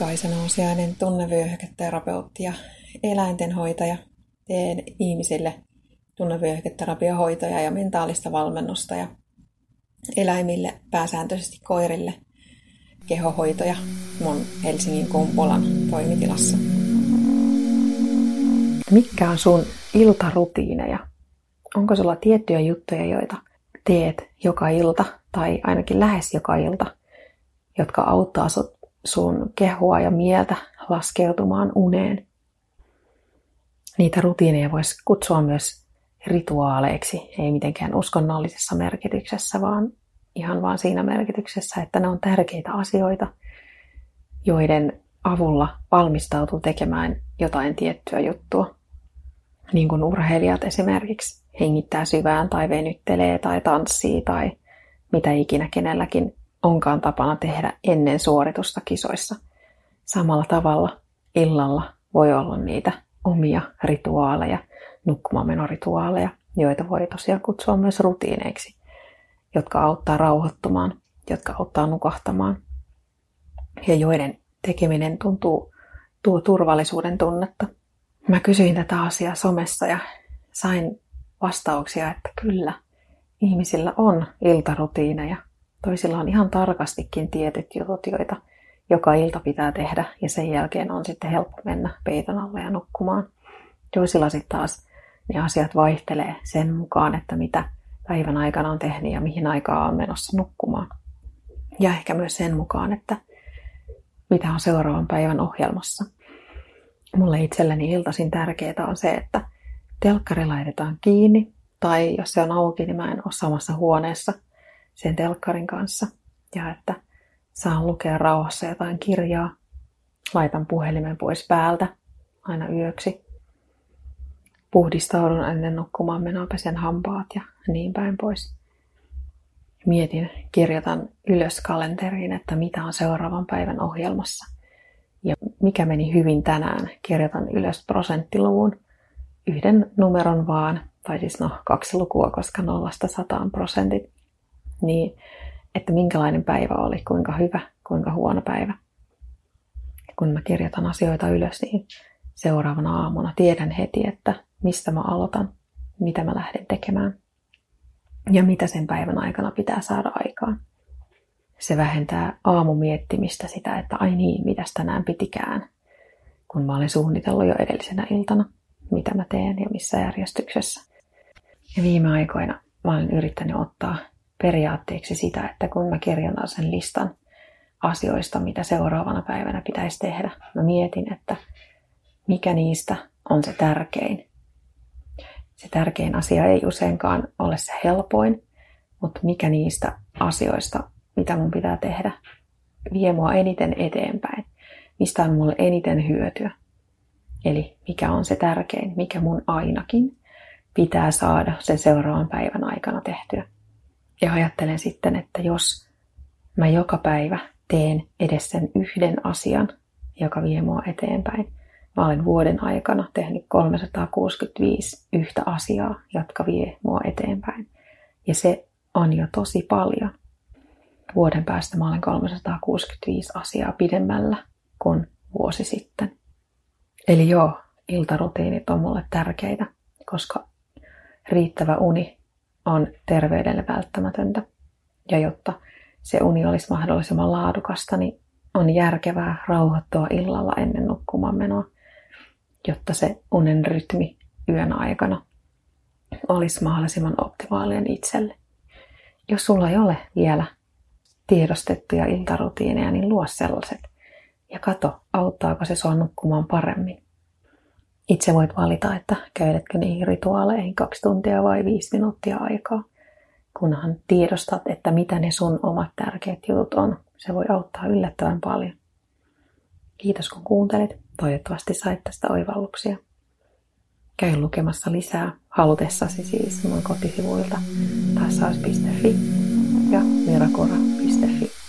Kaisa Nousiainen, tunnevyöhyketerapeutti ja eläintenhoitaja. Teen ihmisille tunnevyöhyketerapiohoitoja ja mentaalista valmennusta ja eläimille, pääsääntöisesti koirille, kehohoitoja mun Helsingin Kumpulan toimitilassa. Mitkä on sun iltarutiineja? Onko sulla tiettyjä juttuja, joita teet joka ilta tai ainakin lähes joka ilta, jotka auttaa sut sun kehoa ja mieltä laskeutumaan uneen. Niitä rutiineja voisi kutsua myös rituaaleiksi, ei mitenkään uskonnollisessa merkityksessä, vaan ihan vaan siinä merkityksessä, että ne on tärkeitä asioita, joiden avulla valmistautuu tekemään jotain tiettyä juttua. Niin kuin urheilijat esimerkiksi hengittää syvään tai venyttelee tai tanssii tai mitä ikinä kenelläkin onkaan tapana tehdä ennen suoritusta kisoissa. Samalla tavalla illalla voi olla niitä omia rituaaleja, nukkumaanmenorituaaleja, joita voi tosiaan kutsua myös rutiineiksi, jotka auttaa rauhoittumaan, jotka auttaa nukahtamaan ja joiden tekeminen tuntuu tuo turvallisuuden tunnetta. Mä kysyin tätä asiaa somessa ja sain vastauksia, että kyllä, ihmisillä on iltarutiineja – Toisilla on ihan tarkastikin tietyt jutut, joita joka ilta pitää tehdä ja sen jälkeen on sitten helppo mennä peiton alle ja nukkumaan. Toisilla sitten taas ne asiat vaihtelee sen mukaan, että mitä päivän aikana on tehnyt ja mihin aikaa on menossa nukkumaan. Ja ehkä myös sen mukaan, että mitä on seuraavan päivän ohjelmassa. Mulle itselleni iltaisin tärkeää on se, että telkkari laitetaan kiinni, tai jos se on auki, niin mä en ole samassa huoneessa – sen telkkarin kanssa ja että saan lukea rauhassa jotain kirjaa. Laitan puhelimen pois päältä aina yöksi. Puhdistaudun ennen nukkumaan menoa, pesen hampaat ja niin päin pois. Mietin, kirjoitan ylös kalenteriin, että mitä on seuraavan päivän ohjelmassa. Ja mikä meni hyvin tänään, kirjoitan ylös prosenttiluvun, yhden numeron vaan, tai siis no kaksi lukua, koska nollasta sataan prosentit niin että minkälainen päivä oli, kuinka hyvä, kuinka huono päivä. Ja kun mä kirjoitan asioita ylös, niin seuraavana aamuna tiedän heti, että mistä mä aloitan, mitä mä lähden tekemään ja mitä sen päivän aikana pitää saada aikaan. Se vähentää aamumiettimistä sitä, että ai niin, mitä tänään pitikään, kun mä olen suunnitellut jo edellisenä iltana, mitä mä teen ja missä järjestyksessä. Ja viime aikoina mä olen yrittänyt ottaa periaatteeksi sitä, että kun mä kirjoitan sen listan asioista, mitä seuraavana päivänä pitäisi tehdä, mä mietin, että mikä niistä on se tärkein. Se tärkein asia ei useinkaan ole se helpoin, mutta mikä niistä asioista, mitä mun pitää tehdä, vie mua eniten eteenpäin. Mistä on mulle eniten hyötyä. Eli mikä on se tärkein, mikä mun ainakin pitää saada sen seuraavan päivän aikana tehtyä. Ja ajattelen sitten, että jos mä joka päivä teen edes sen yhden asian, joka vie mua eteenpäin. Mä olen vuoden aikana tehnyt 365 yhtä asiaa, jotka vie mua eteenpäin. Ja se on jo tosi paljon. Vuoden päästä mä olen 365 asiaa pidemmällä kuin vuosi sitten. Eli joo, iltarutiinit on mulle tärkeitä, koska riittävä uni on terveydelle välttämätöntä. Ja jotta se uni olisi mahdollisimman laadukasta, niin on järkevää rauhoittua illalla ennen nukkumaan menoa, jotta se unen rytmi yön aikana olisi mahdollisimman optimaalinen itselle. Jos sulla ei ole vielä tiedostettuja iltarutiineja, niin luo sellaiset. Ja kato, auttaako se sua nukkumaan paremmin. Itse voit valita, että käytätkö niihin rituaaleihin kaksi tuntia vai viisi minuuttia aikaa. Kunhan tiedostat, että mitä ne sun omat tärkeät jutut on. Se voi auttaa yllättävän paljon. Kiitos kun kuuntelit. Toivottavasti sait tästä oivalluksia. Käy lukemassa lisää halutessasi siis mun kotisivuilta tassaus.fi ja mirakora.fi.